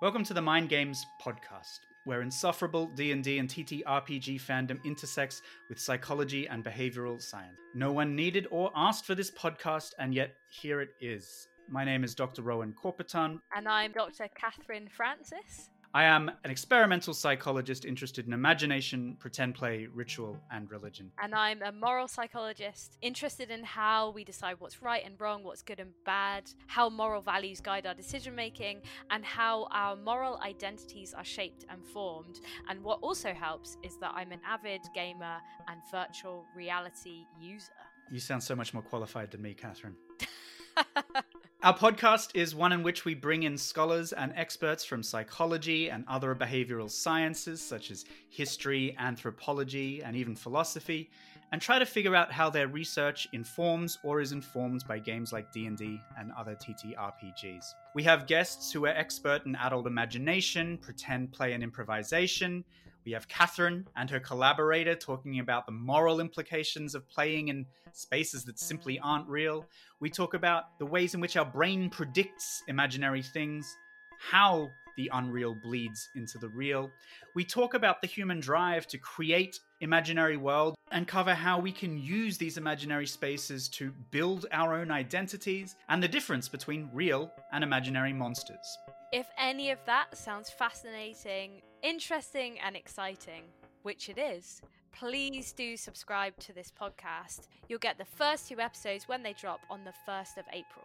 Welcome to the Mind Games podcast, where insufferable D&D and TTRPG fandom intersects with psychology and behavioral science. No one needed or asked for this podcast, and yet here it is. My name is Dr. Rohan Kapitány. And I'm Dr. Kathryn Francis. I am an experimental psychologist interested in imagination, pretend play, ritual, and religion. And I'm a moral psychologist interested in how we decide what's right and wrong, what's good and bad, how moral values guide our decision making, and how our moral identities are shaped and formed. And what also helps is that I'm an avid gamer and virtual reality user. You sound so much more qualified than me, Kathryn. Our podcast is one in which we bring in scholars and experts from psychology and other behavioral sciences such as history, anthropology, and even philosophy, and try to figure out how their research informs or is informed by games like D&D and other TTRPGs. We have guests who are expert in adult imagination, pretend play and improvisation, we have Kathryn and her collaborator talking about the moral implications of playing in spaces that simply aren't real. We talk about the ways in which our brain predicts imaginary things, how the unreal bleeds into the real. We talk about the human drive to create imaginary world and cover how we can use these imaginary spaces to build our own identities and the difference between real and imaginary monsters. If any of that sounds fascinating, interesting, and exciting, which it is, please do subscribe to this podcast. You'll get the first two episodes when they drop on the 1st of April.